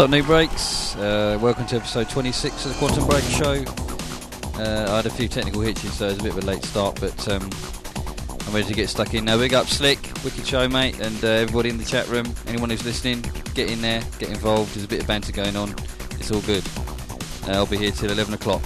Up, Nubreaks? Uh, welcome to episode 26 of the Quantum Break Show. Uh, I had a few technical hitches, so it was a bit of a late start, but um, I'm ready to get stuck in now. Big up Slick, wicked show, mate, and uh, everybody in the chat room. Anyone who's listening, get in there, get involved. There's a bit of banter going on. It's all good. Uh, I'll be here till 11 o'clock.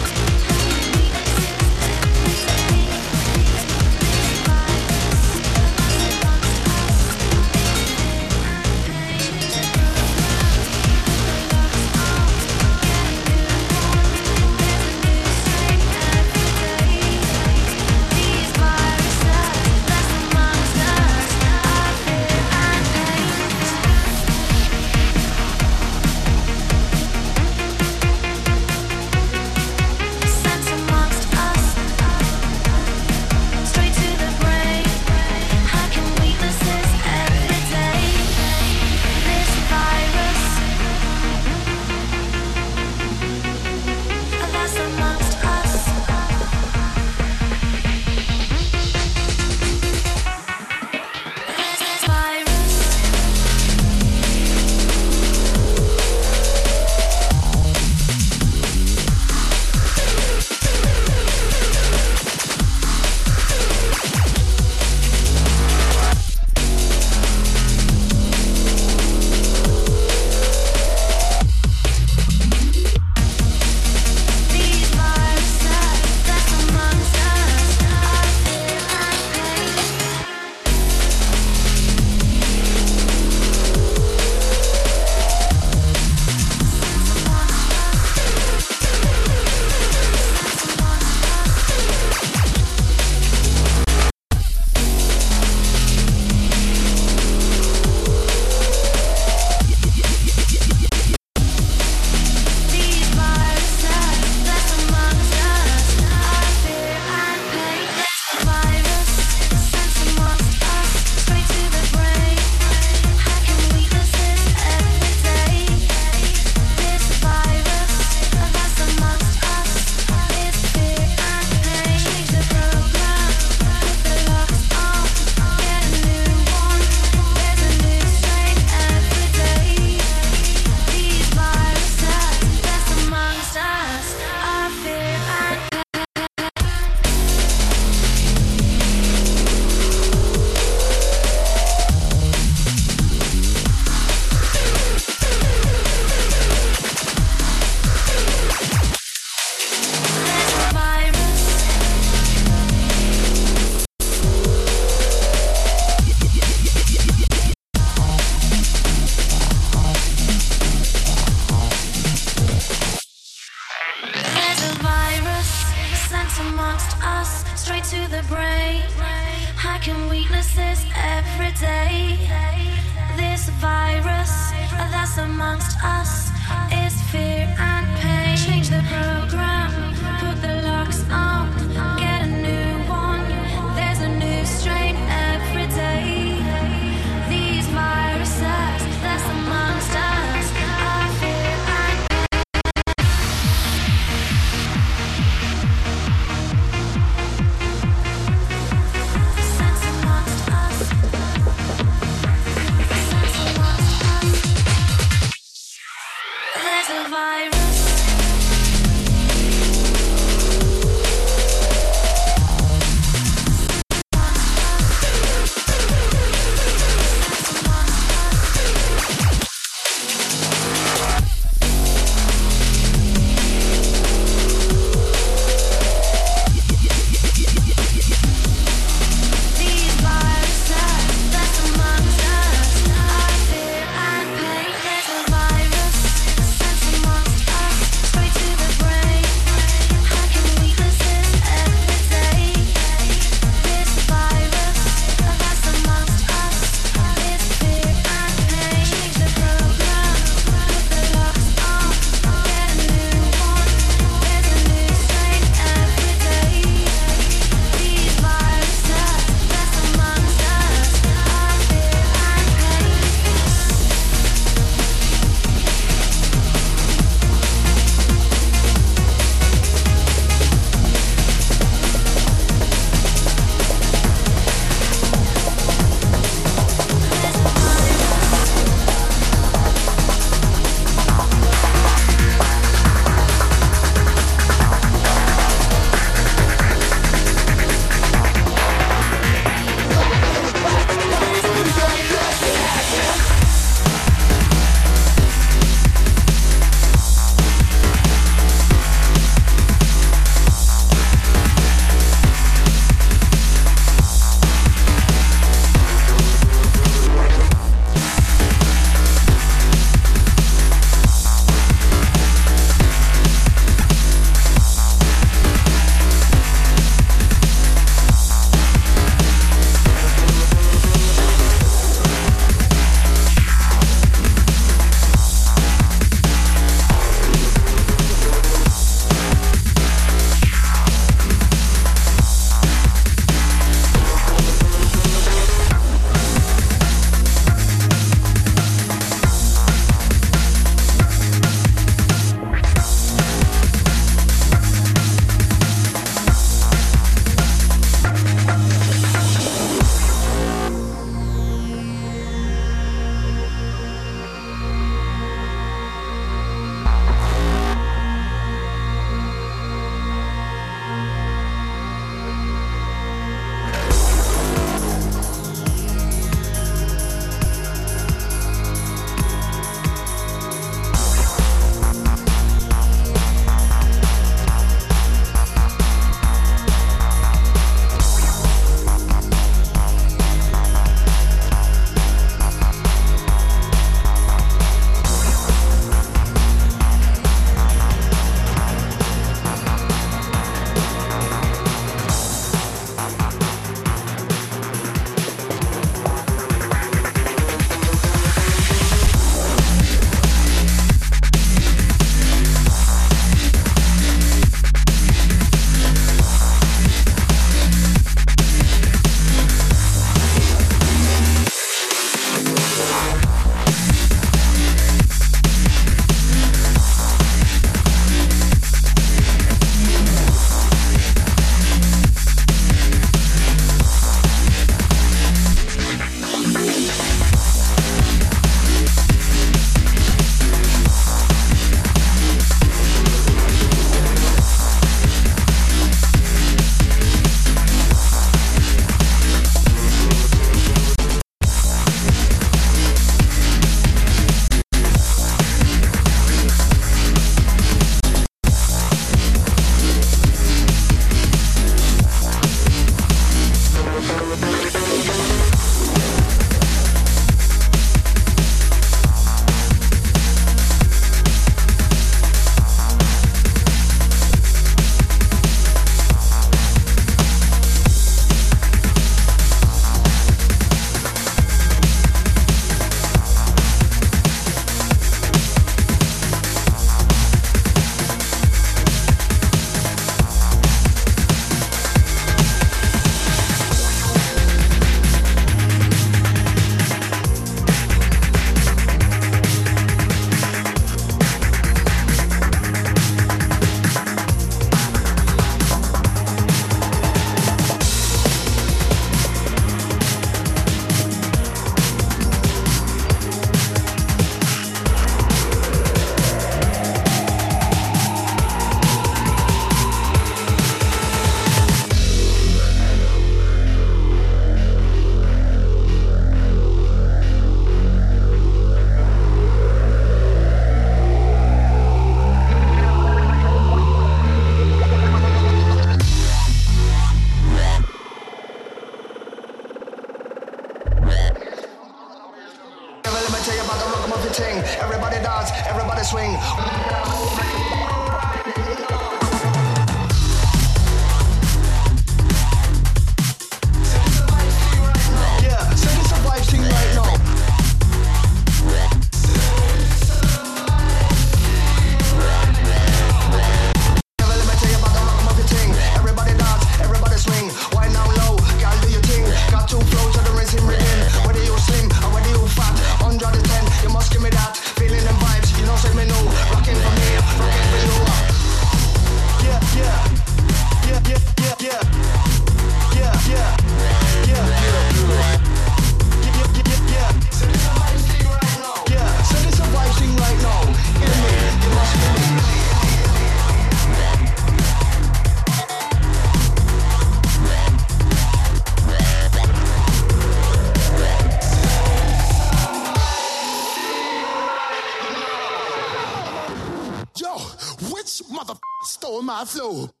I flow.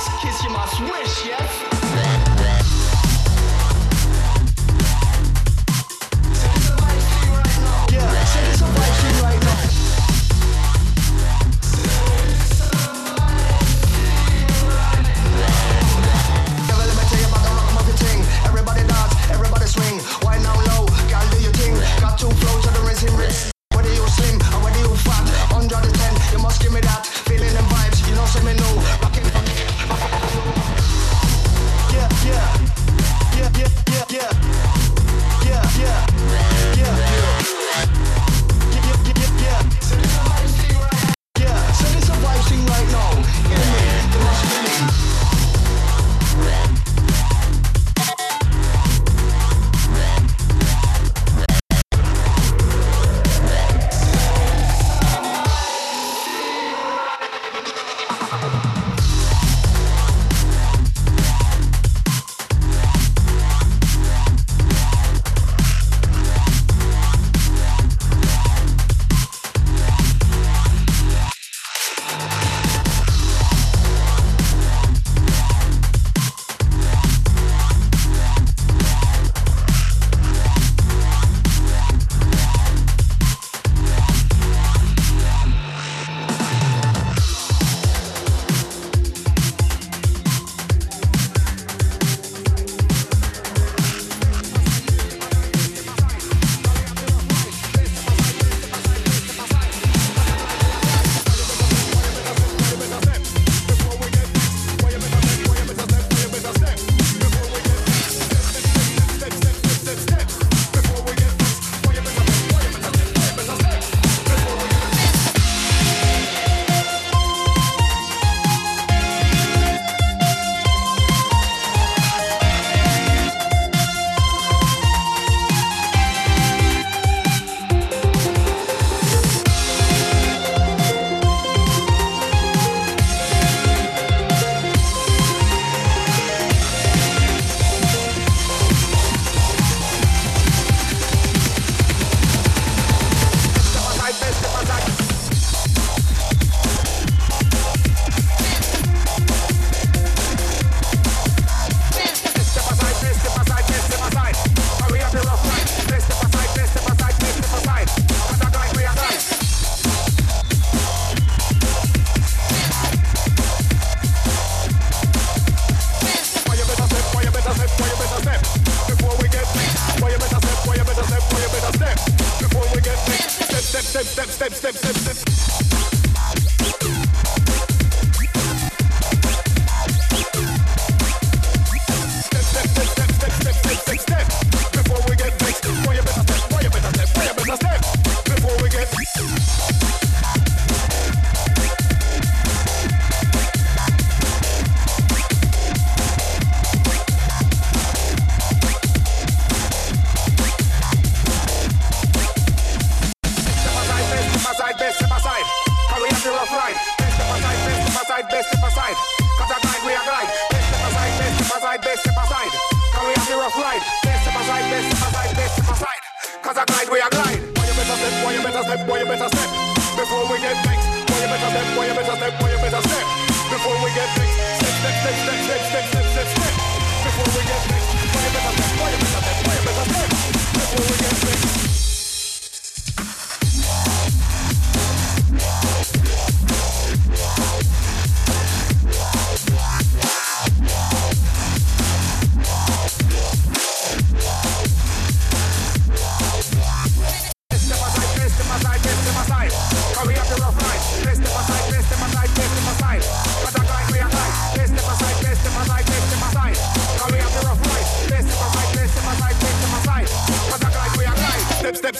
kiss, kiss you must wish, yes?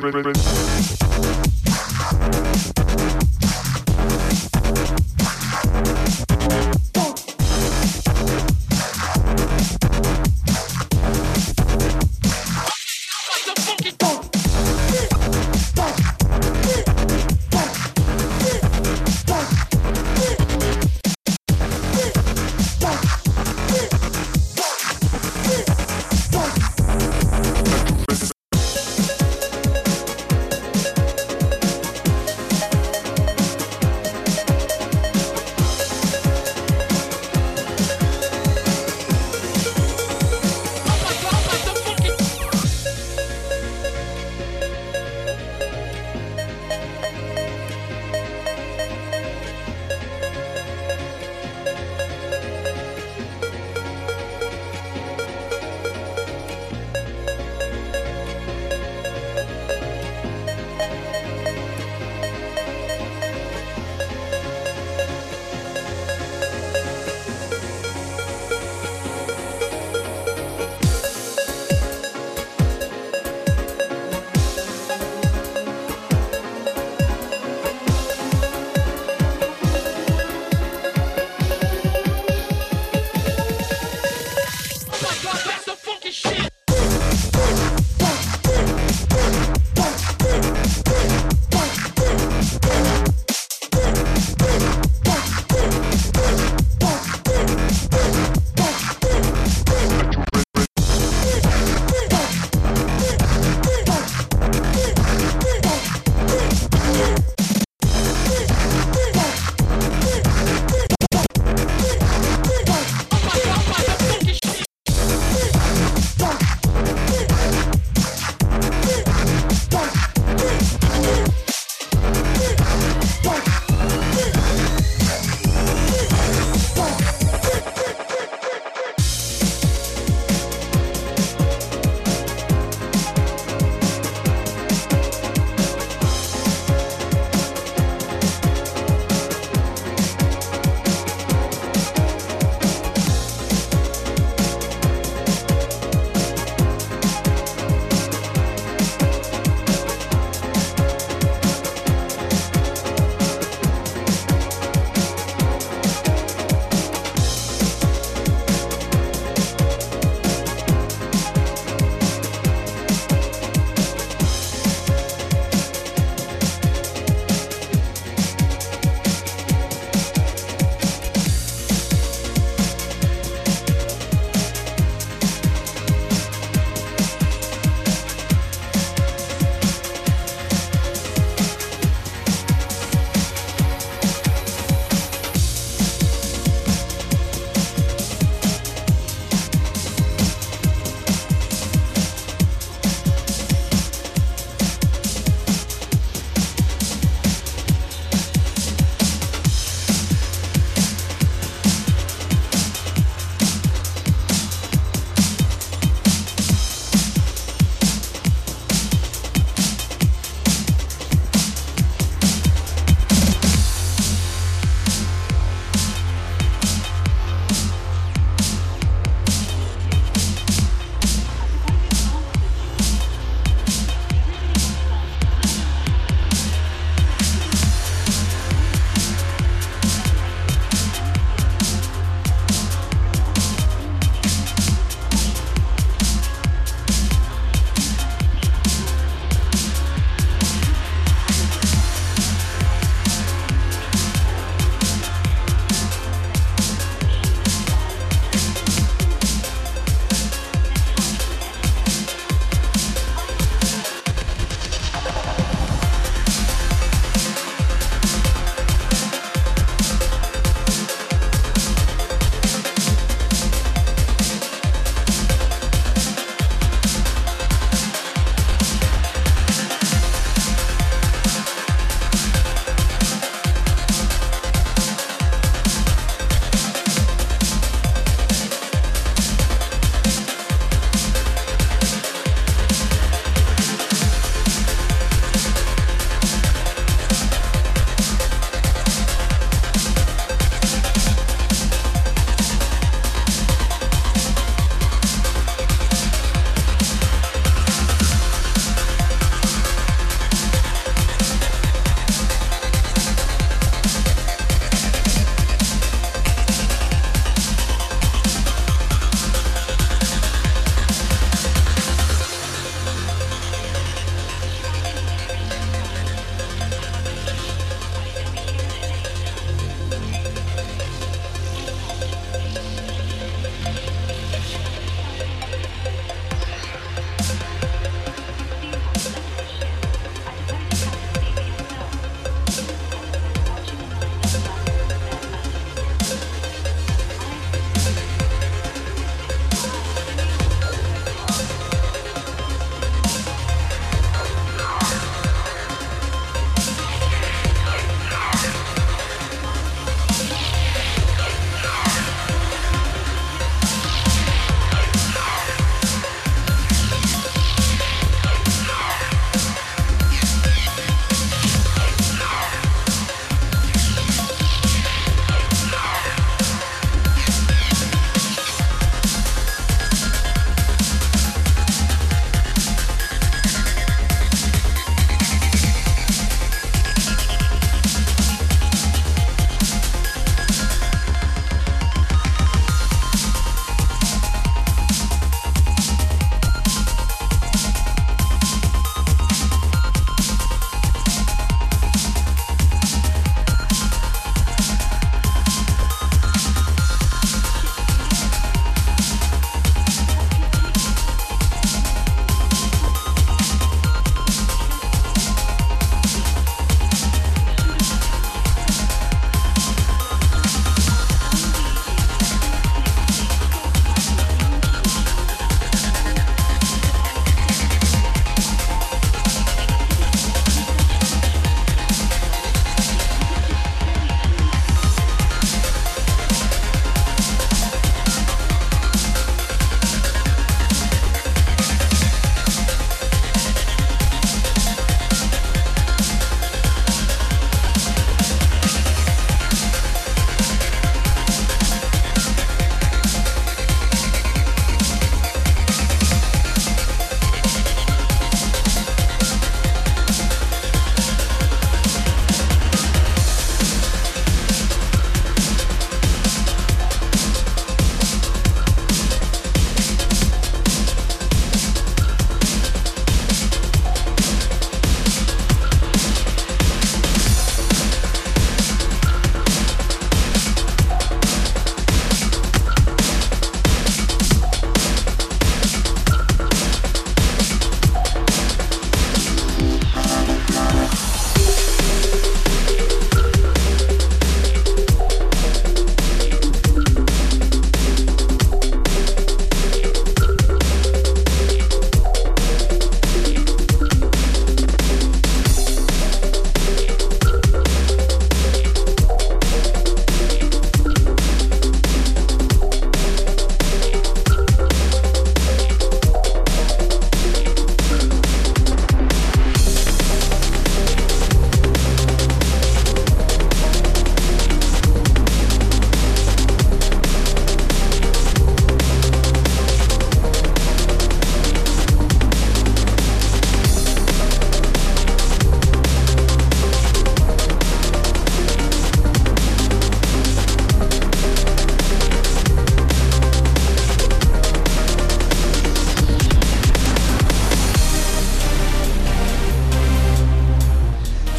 friend, friend, friend.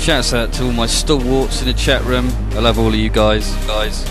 Shouts out to all my stalwarts in the chat room. I love all of you guys. Guys,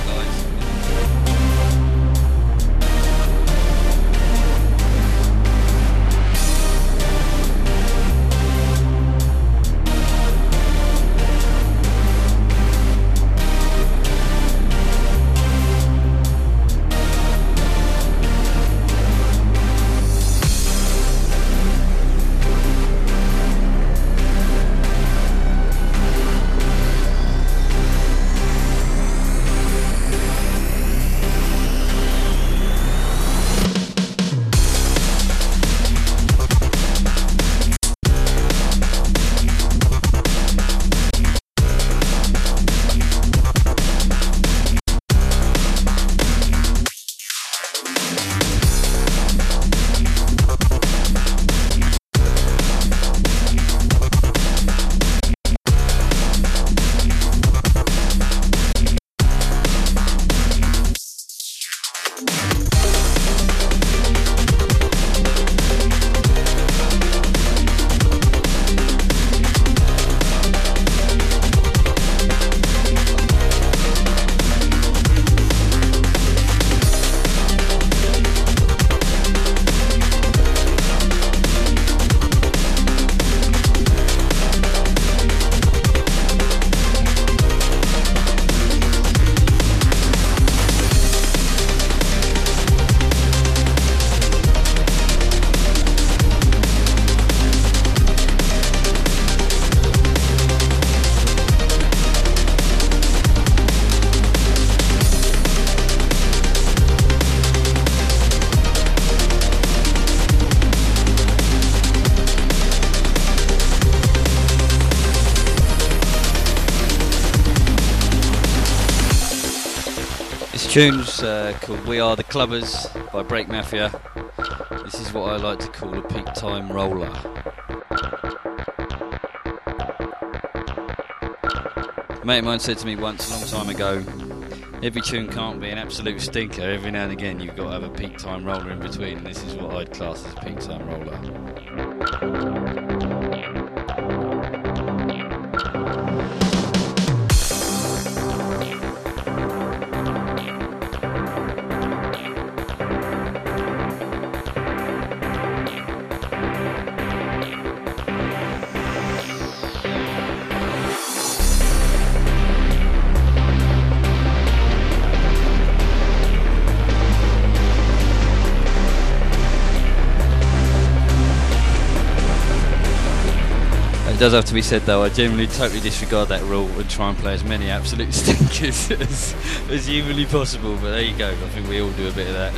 tune's uh, called We Are the Clubbers by Break Mafia. This is what I like to call a peak time roller. A mate of mine said to me once a long time ago, every tune can't be an absolute stinker. Every now and again you've got to have a peak time roller in between. And this is what I'd class as a peak time roller. Does have to be said though, I generally totally disregard that rule and try and play as many absolute stinkers as, as humanly possible, but there you go, I think we all do a bit of that.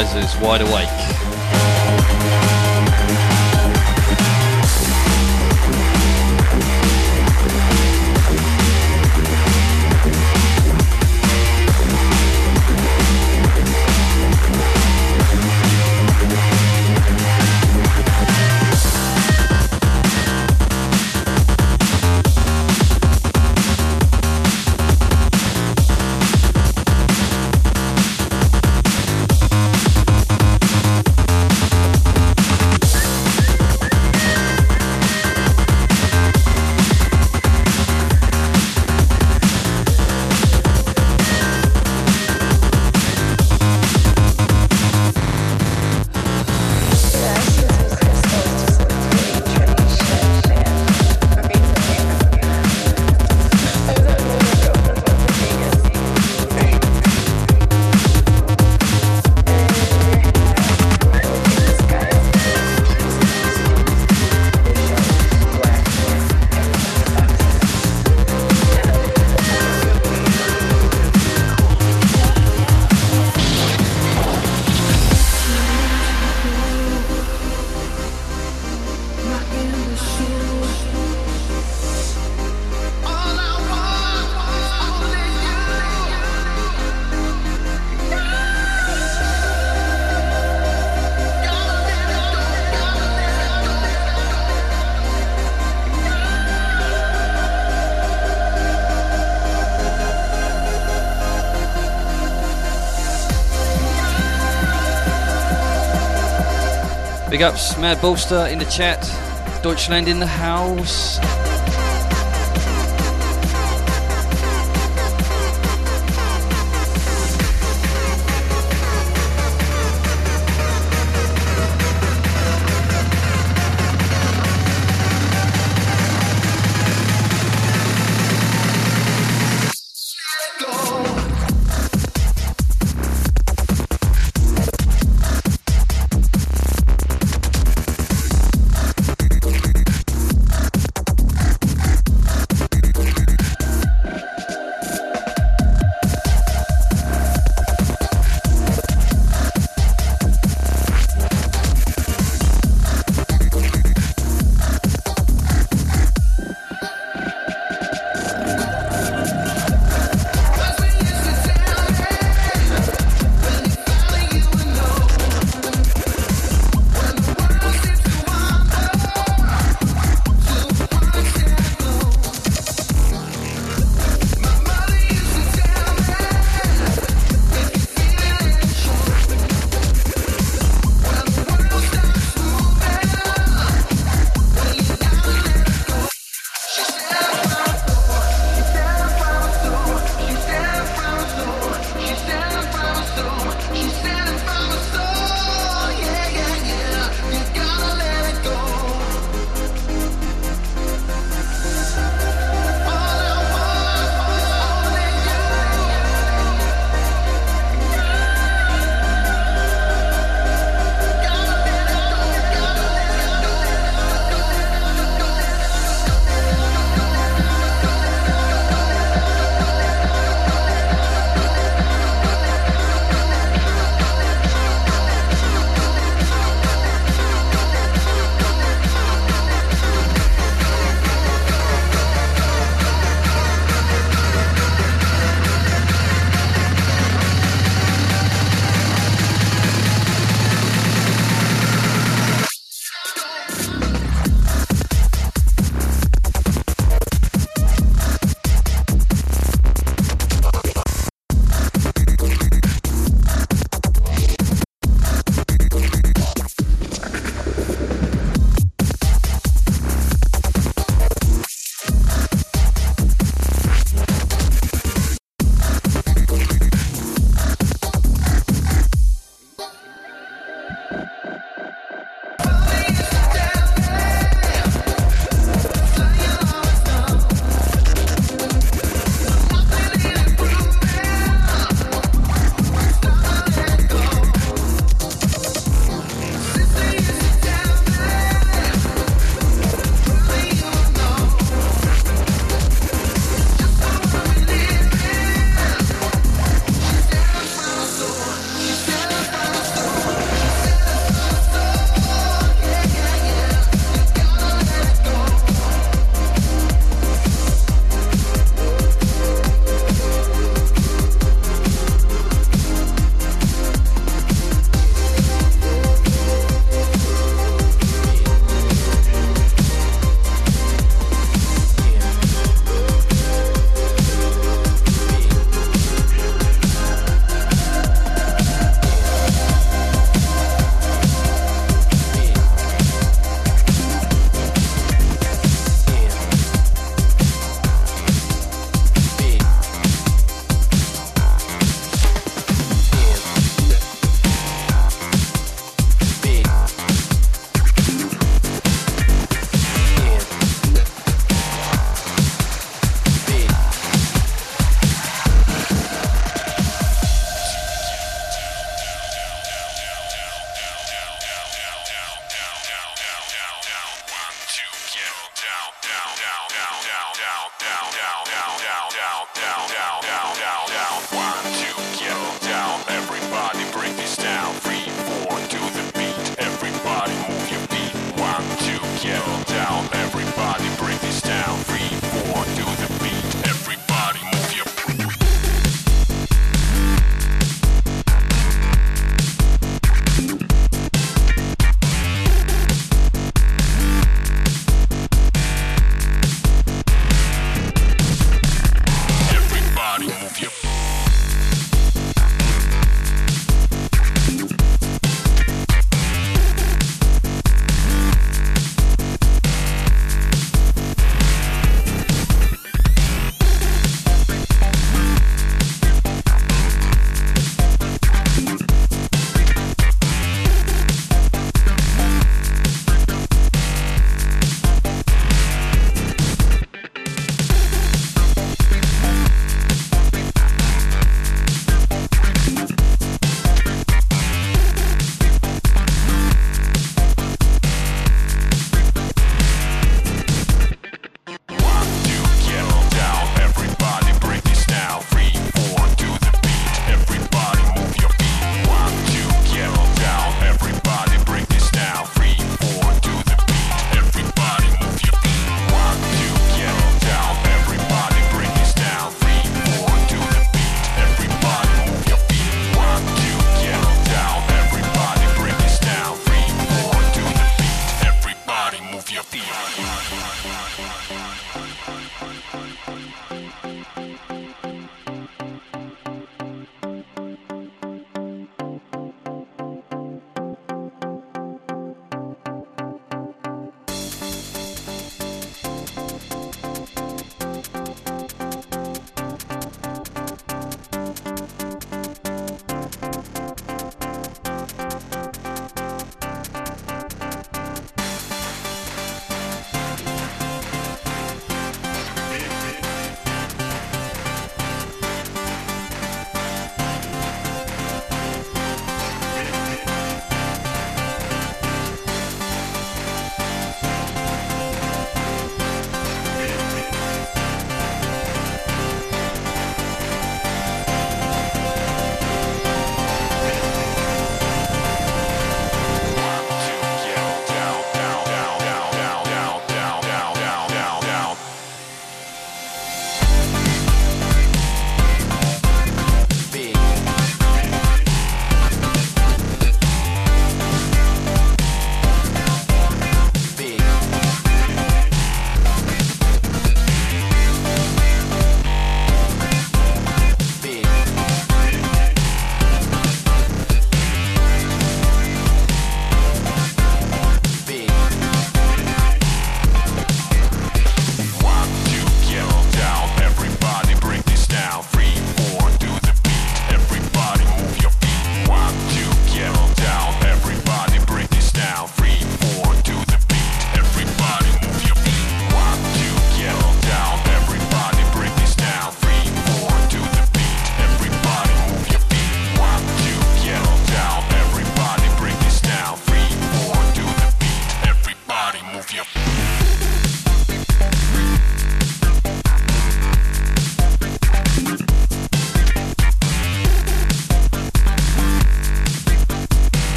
Equalizer's Wide Awake. Big ups, Mad Bolster in the chat. Deutschland in the house.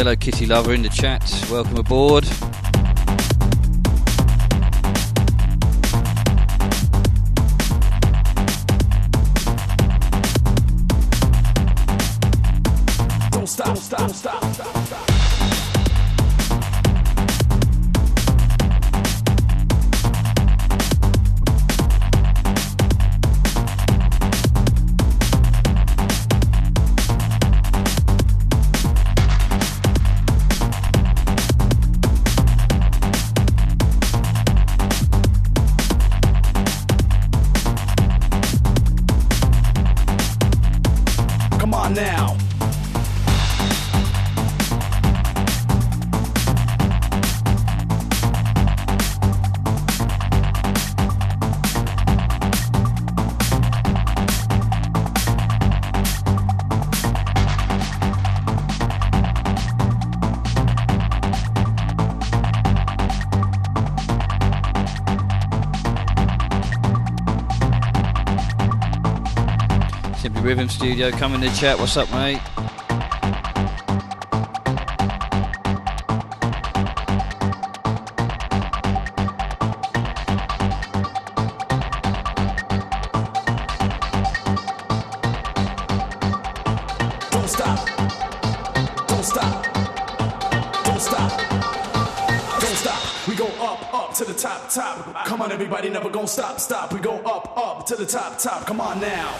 Hello Kitty Lover in the chat. Welcome aboard. Studio, come in the chat. What's up, mate? Don't stop. Don't stop. Don't stop. Don't stop. We go up, up to the top, top. Come on, everybody, never gonna stop, stop. We go up, up to the top, top. Come on now.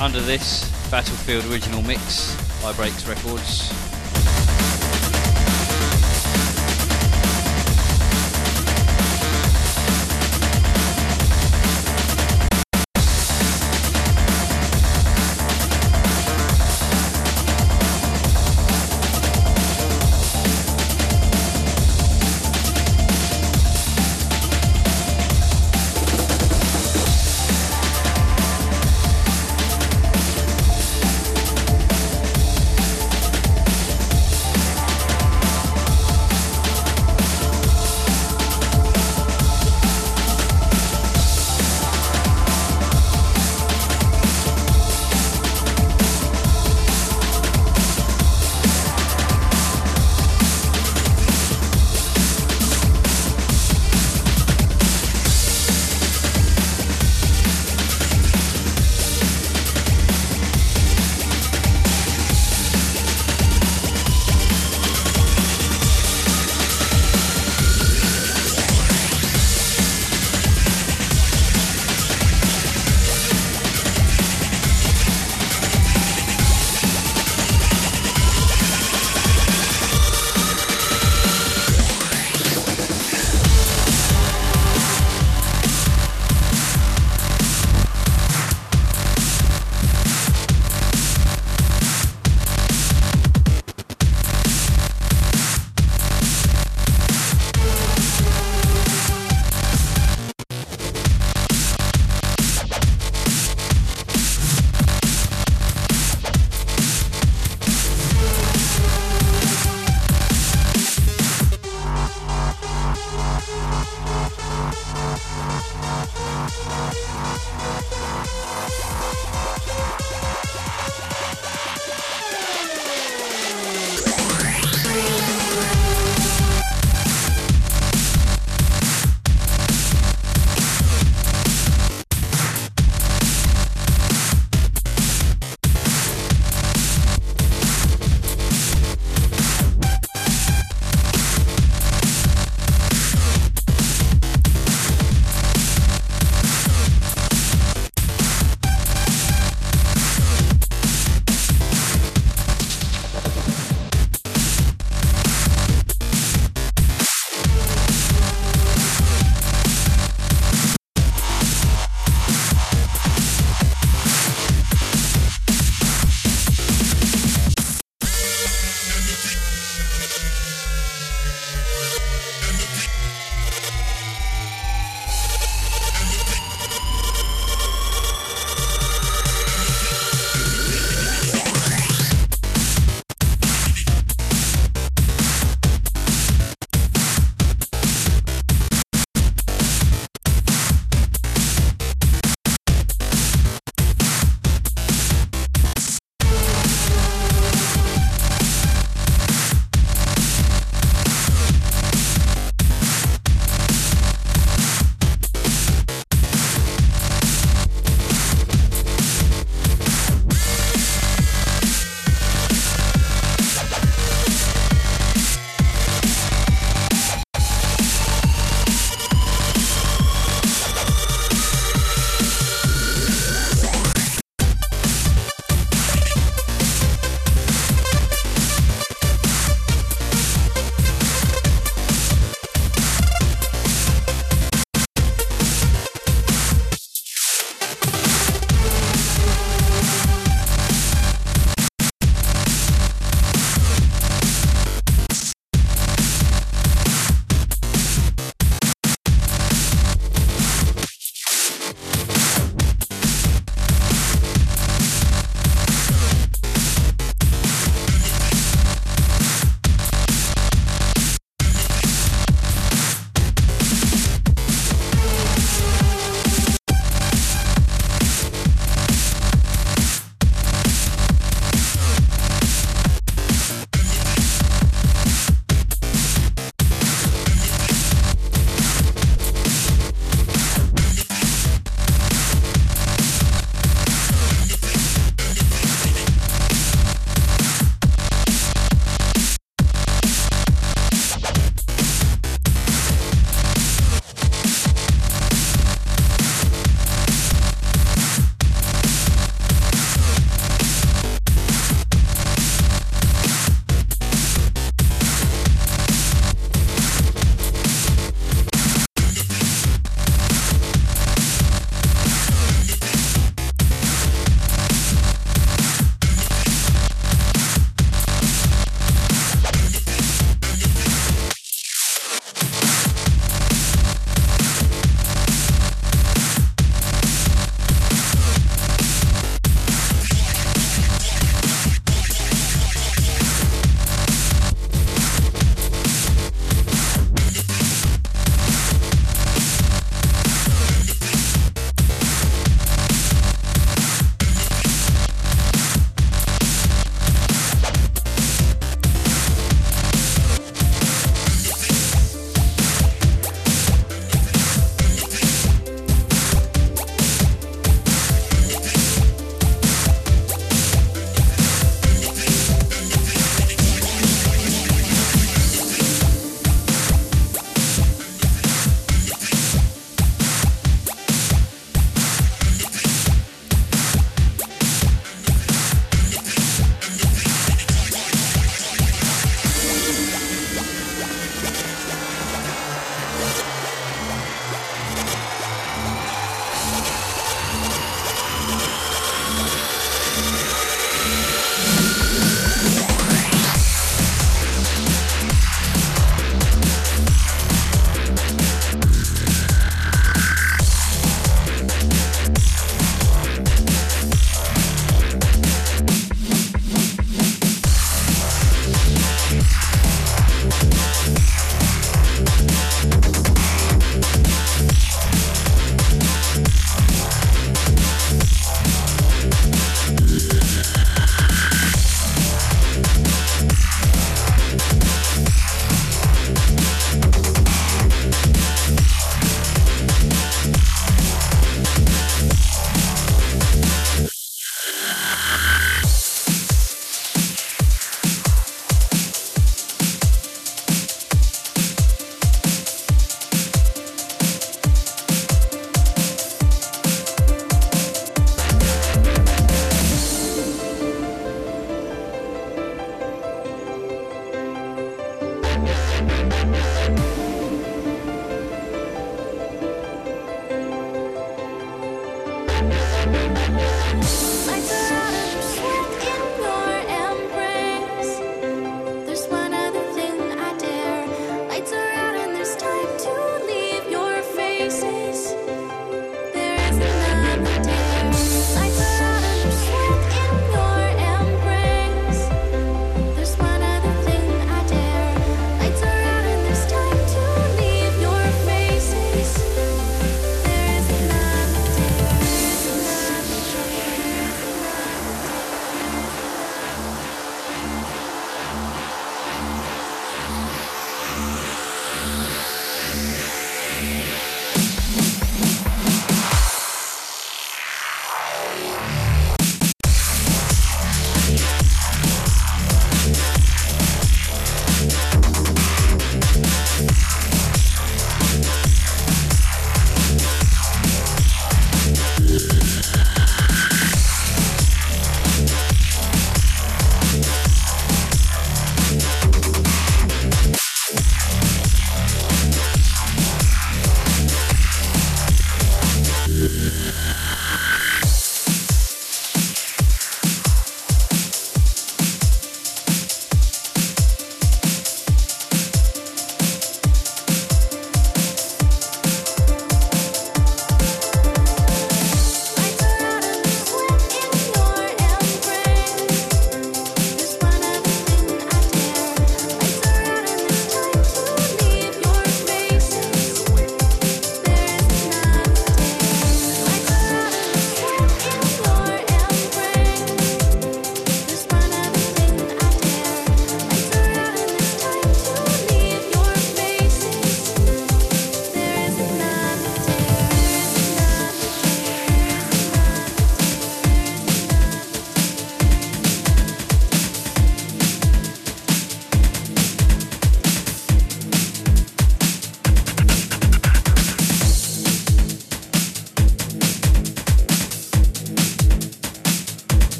Under This Battlefield original mix, by Breaks Records.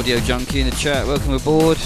Audio Junkie in the chat. Welcome aboard.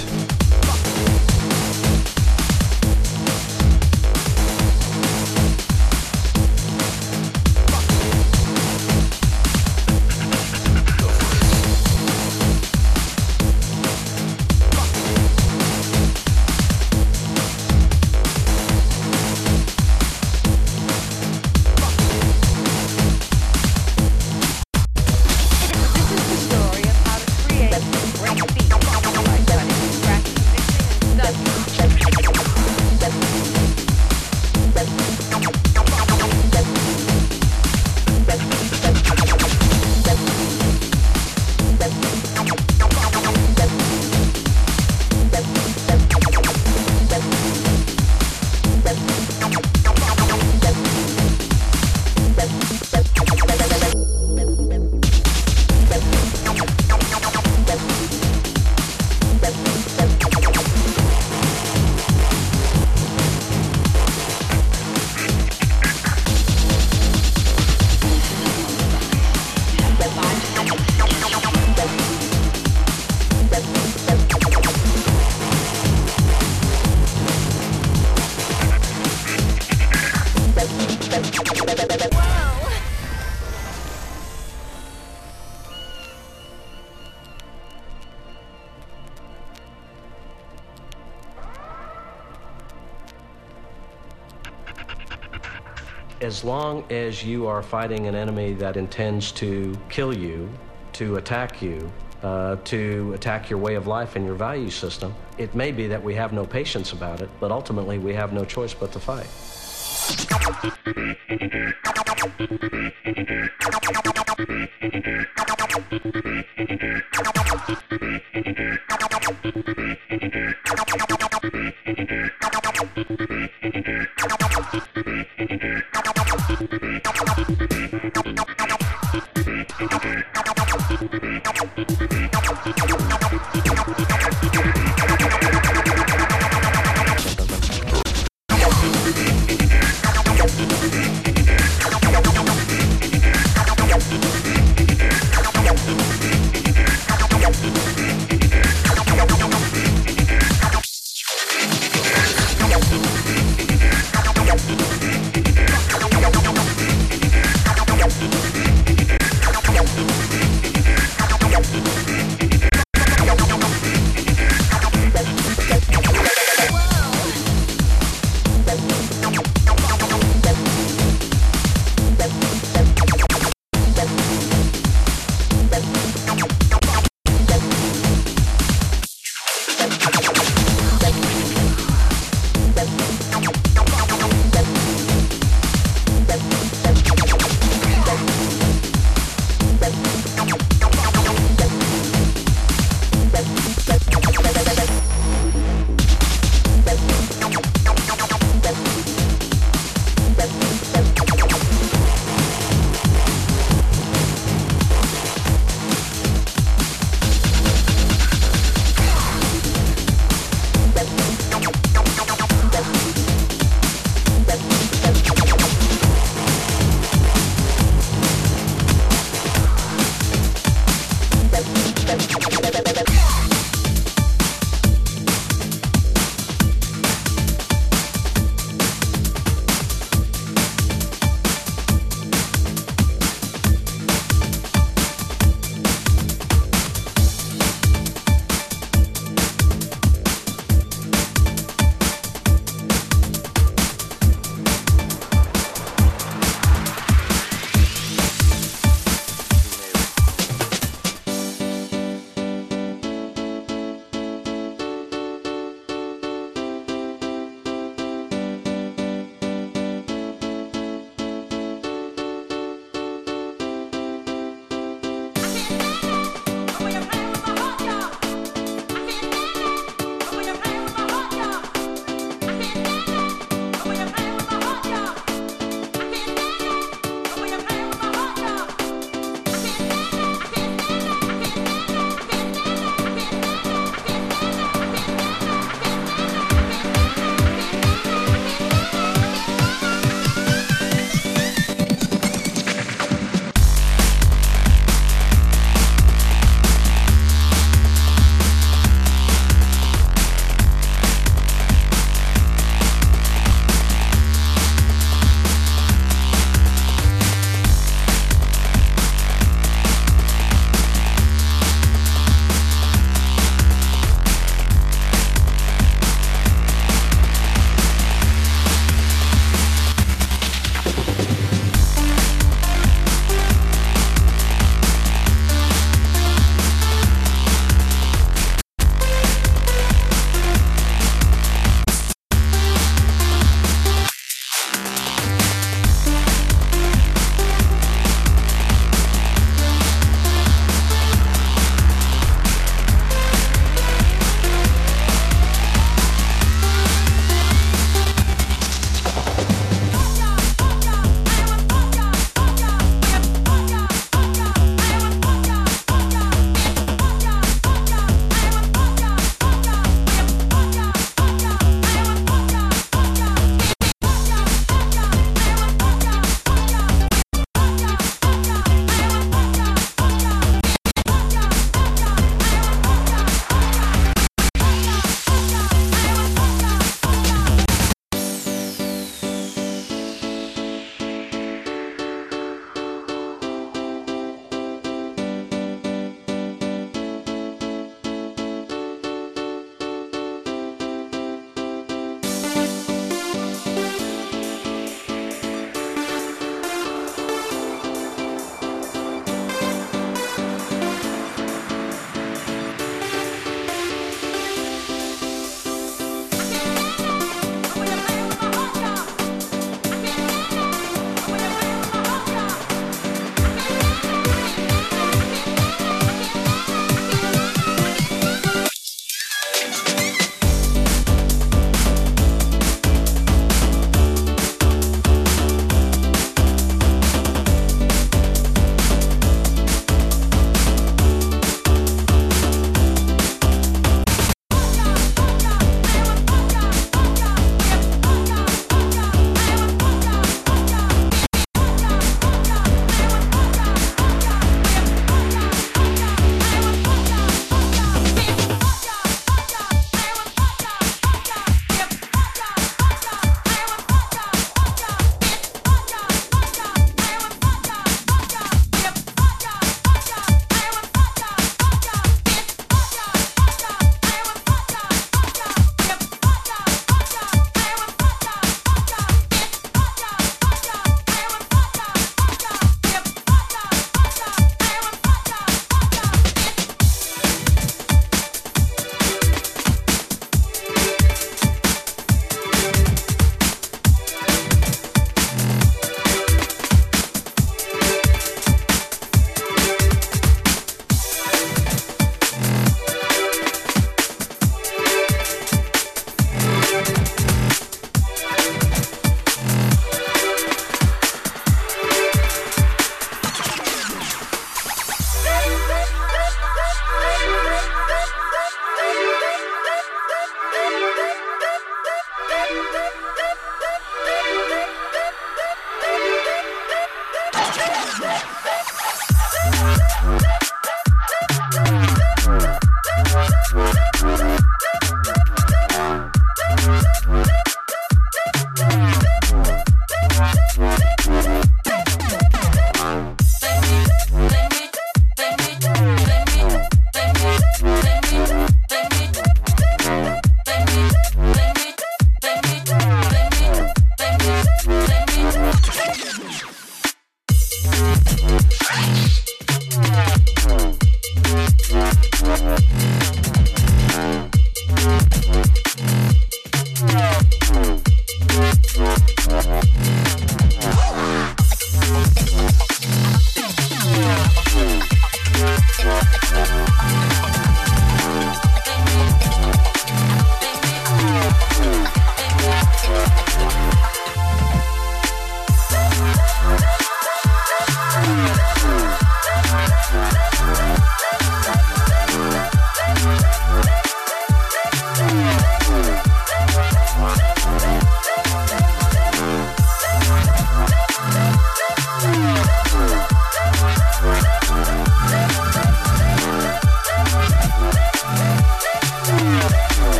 As long as you are fighting an enemy that intends to kill you, to attack you, uh, to attack your way of life and your value system, it may be that we have no patience about it, but ultimately we have no choice but to fight.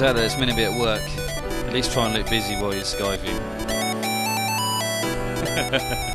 Who's out there that's meant to be at work, at least try and look busy while you're skiving.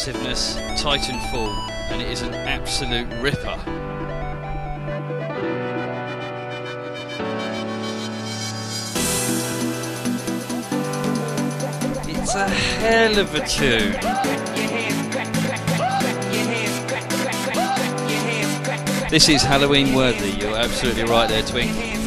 Aggressiveness Titanfall, and it is an absolute ripper. It's a hell of a tune. This is Halloween worthy, you're absolutely right there, Twink.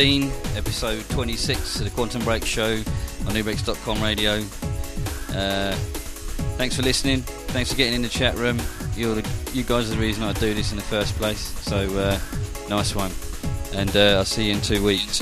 been episode 26 of the Quantum Break Show on Nubreaks.com radio. Uh, thanks for listening. Thanks for getting in the chat room. The, you guys are the reason I do this in the first place. So, uh, nice one. And uh, I'll see you in two weeks.